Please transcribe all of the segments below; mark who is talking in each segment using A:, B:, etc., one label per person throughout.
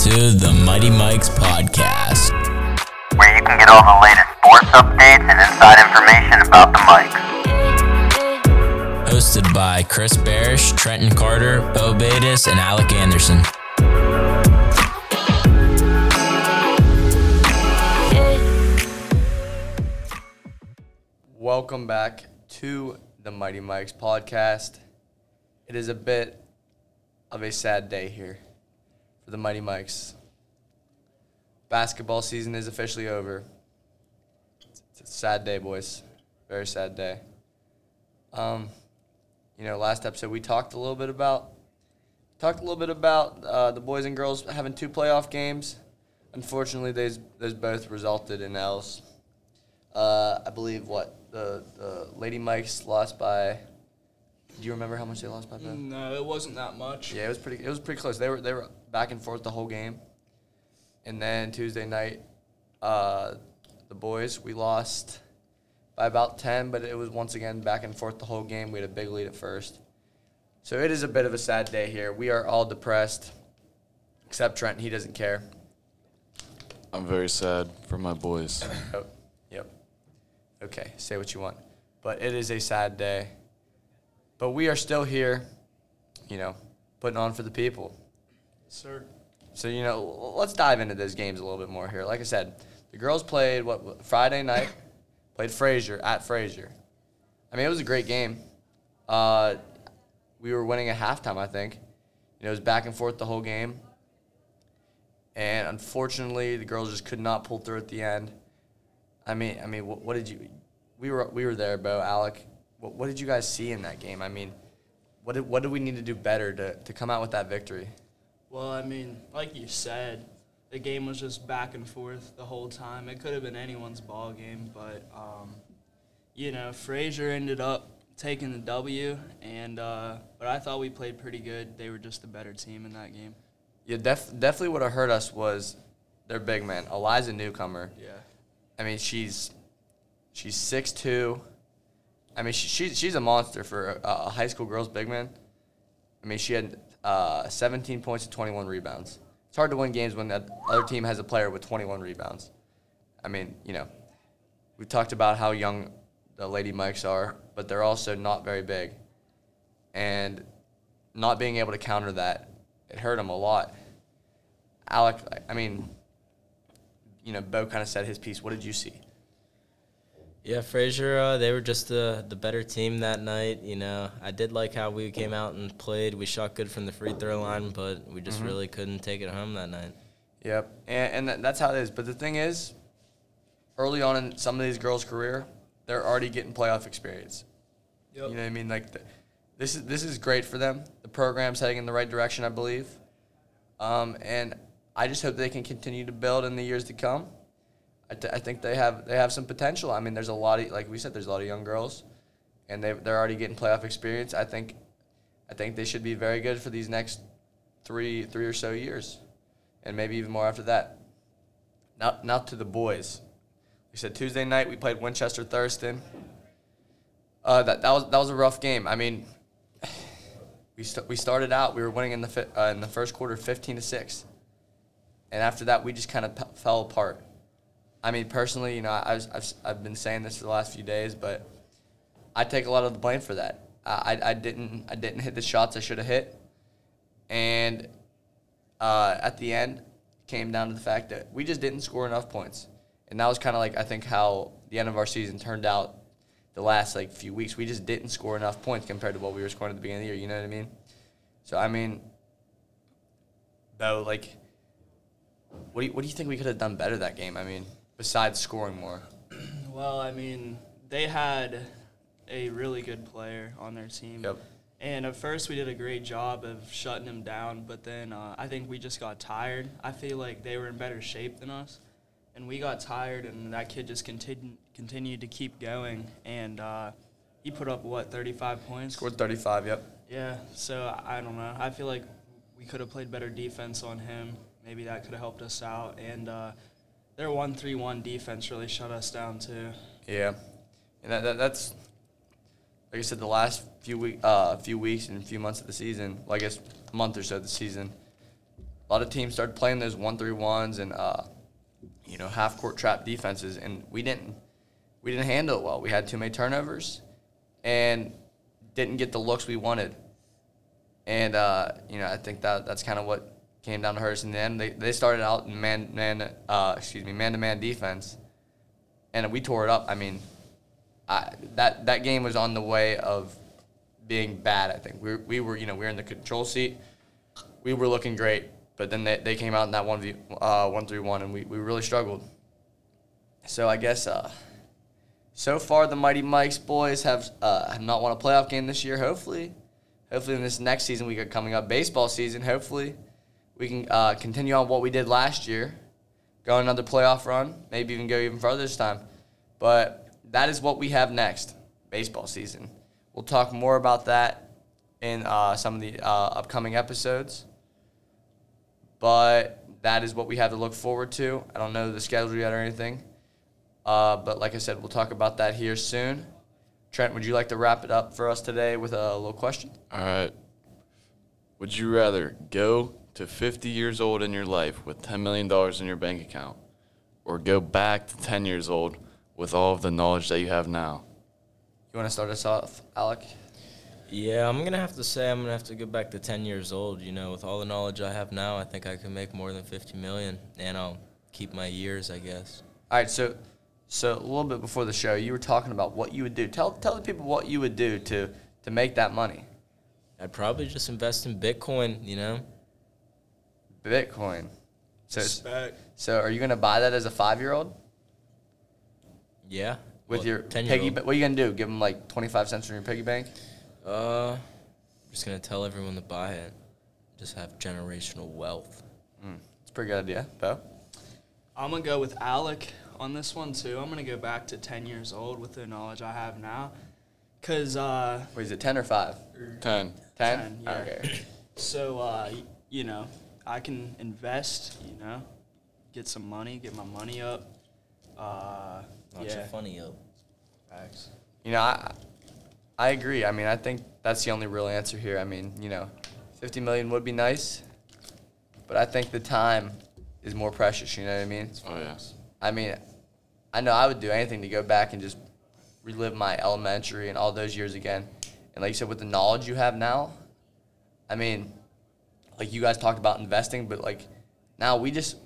A: Welcome to the Mighty Mikes podcast.
B: where you can get all the latest sports updates and inside information about the Mikes.
A: Hosted by Chris Barish, Trenton Carter, Beau Batis, and Alec Anderson.
C: Welcome back to the Mighty Mikes podcast. It is a bit of a sad day here for the Mighty Mikes. Basketball season is officially over. It's a sad day, boys. Very sad day. Um, you know, last episode we talked a little bit about talked a little bit about uh, the boys and girls having two playoff games. Unfortunately, those those both resulted in L's. Uh, I believe what the the Lady Mikes lost by. Do you remember how much they lost by? Beth?
D: No, it wasn't that much.
C: Yeah, it was pretty. It was pretty close. They were they were back and forth the whole game, and then Tuesday night, uh, the boys we lost by about ten, but it was once again back and forth the whole game. We had a big lead at first, so it is a bit of a sad day here. We are all depressed, except Trent. He doesn't care.
E: I'm very sad for my boys.
C: Oh, yep. Okay, say what you want. But it is a sad day. But we are still here, you know, putting on for the people.
D: Sir.
C: So, you know, let's dive into those games a little bit more here. Like I said, the girls played what Friday night, played Frazier at Frazier. I mean, it was a great game. Uh, we were winning at halftime, I think. You know, it was back and forth the whole game. And unfortunately, the girls just could not pull through at the end. I mean, I mean, what, what did you? We were we were there, Beau, Alec. What, what did you guys see in that game? I mean, what did what did we need to do better to, to come out with that victory?
D: Well, I mean, like you said, the game was just back and forth the whole time. It could have been anyone's ball game, but um, you know, Frazier ended up taking the W, and uh, but I thought we played pretty good. They were just the better team in that game.
C: Yeah, def- definitely what hurt us was their big man, Eliza Newcomer.
D: Yeah.
C: I mean, she's she's six two. I mean, she, she's she's a monster for a, a high school girls big man. I mean, she had uh, 17 points and 21 rebounds. It's hard to win games when the other team has a player with 21 rebounds. I mean, you know, we talked about how young the Lady Mikes are, but they're also not very big, and not being able to counter that, it hurt them a lot. Alec, I mean, you know, Beau kind of said his piece. What did you see?
F: Yeah, Frazier, uh, they were just the the better team that night. You know, I did like how we came out and played. We shot good from the free throw line, but we just really couldn't take it home that night.
C: Yep, and, and that, that's how it is. But the thing is, early on in some of these girls' career, they're already getting playoff experience. You know what I mean? Like, the, this is this is great for them. The program's heading in the right direction, I believe. Um, and I just hope they can continue to build in the years to come. I, th- I think they have they have some potential. I mean, there's a lot of like we said, there's a lot of young girls, and they they're already getting playoff experience. I think, I think they should be very good for these next three three or so years, and maybe even more after that. Now now to the boys. We said Tuesday night we played Winchester Thurston. Uh, that that was that was a rough game. I mean, we st- we started out we were winning in the fi- uh, in the first quarter fifteen to six, and after that we just kind of fell apart. I mean, personally, you know, I was, I've I've been saying this for the last few days, but I take a lot of the blame for that. I I, I didn't I didn't hit the shots I should have hit, and uh, at the end came down to the fact that we just didn't score enough points, and that was kind of like I think how the end of our season turned out. The last like few weeks, we just didn't score enough points compared to what we were scoring at the beginning of the year. You know what I mean? So I mean, though, like, what do you, what do you think we could have done better that game? I mean, besides scoring more.
D: Well, I mean, they had a really good player on their team.
C: Yep.
D: And at first, we did a great job of shutting him down, but then uh, I think we just got tired. I feel like they were in better shape than us, and we got tired, and that kid just continued continued to keep going, and uh, he put up what 35 points.
C: Scored 35. Yep.
D: Yeah. So I I don't know. I feel like we could have played better defense on him. Maybe that could have helped us out, and uh, their one-three-one defense really shut us down too.
C: Yeah, and that, that, that's like I said, the last few week, uh, few weeks and a few months of the season. Well, I guess a month or so of the season. a lot of teams started playing those one three ones and uh, you know half court trap defenses, and we didn't we didn't handle it well. We had too many turnovers, and didn't get the looks we wanted. And uh, you know, I think that that's kind of what came down to hurt us in the end. They, they started out in man man uh, excuse me man to man defense, and we tore it up. I mean, I, that that game was on the way of being bad. I think we we were you know we were in the control seat. We were looking great, but then they, they came out in that one v uh, one three one, and we, we really struggled. So I guess uh, so far the Mighty Mikes boys have uh, not won a playoff game this year. Hopefully, hopefully in this next season we got coming up baseball season. Hopefully, we can uh, continue on what we did last year, go another playoff run, maybe even go even further this time. But that is what we have next, baseball season. We'll talk more about that in uh, some of the uh, upcoming episodes. But that is what we have to look forward to. I don't know the schedule yet or anything. Uh, but like I said, we'll talk about that here soon. Trent, would you like to wrap it up for us today with a little question?
E: All right. Would you rather go to 50 years old in your life with $10 million in your bank account or go back to 10 years old with all of the knowledge that you have now?
C: You want to start us off, Alec?
F: Yeah, I'm gonna have to say I'm gonna have to go back to 10 years old. You know, with all the knowledge I have now, I think I can make more than 50 million, and I'll keep my years, I guess.
C: All right, so so a little bit before the show, you were talking about what you would do. Tell tell the people what you would do to to make that money.
F: I'd probably just invest in Bitcoin. You know,
C: Bitcoin. So
D: Respect.
C: so are you gonna buy that as a five year old
F: yeah.
C: with
F: Well,
C: your
F: 10
C: piggy?
F: year
C: ba- What are you gonna do? Give them like twenty five cents from your piggy bank?
F: Uh, just gonna tell everyone to buy it. Just have generational wealth.
C: It's a pretty good idea, Beau.
D: I'm gonna go with Alec on this one too. I'm gonna go back to 10 years old with the knowledge I have now, cause uh,
C: Wait, is it ten or five?
E: 10.
C: Ten.
D: 10, yeah.
C: Okay.
D: so uh, you know I can invest. You know, get some money, get my money up. Uh,
F: Not
D: yeah.
F: your funny up.
D: Facts.
C: You know, I I agree. I mean, I think that's the only real answer here. I mean, you know, 50 million would be nice, but I think the time is more precious, you know what I mean?
E: Oh, yes.
C: I mean, I know I would do anything to go back and just relive my elementary and all those years again. And like you said, with the knowledge you have now, I mean, like you guys talked about investing, but like now we just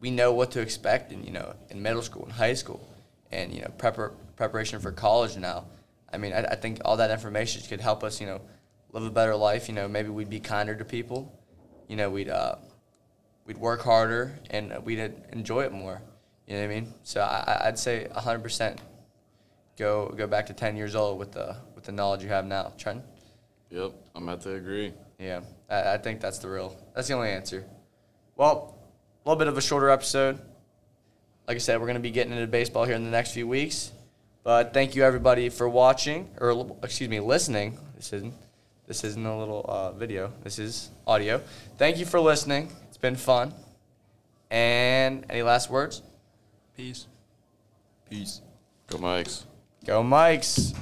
C: we know what to expect in you know in middle school and high school, and you know prepar- preparation for college now. I mean, I, I think all that information could help us, you know, live a better life. You know, maybe we'd be kinder to people. You know, we'd uh, we'd work harder and we'd enjoy it more. You know what I mean? So I, I'd say 100% go go back to 10 years old with the with the knowledge you have now. Trent?
E: Yep, I'm about to agree.
C: Yeah, I, I think that's the real. That's the only answer. Well, a little bit of a shorter episode. Like I said, we're going to be getting into baseball here in the next few weeks. But thank you everybody for watching, or excuse me, listening. This isn't this isn't a little uh, video. This is audio. Thank you for listening. It's been fun. And any last words?
D: Peace.
F: Peace.
E: Go Mikes.
C: Go Mikes.